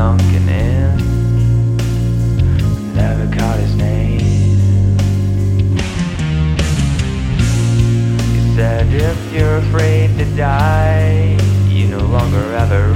sunken in. Never caught his name. He said, if you're afraid to die, you no longer ever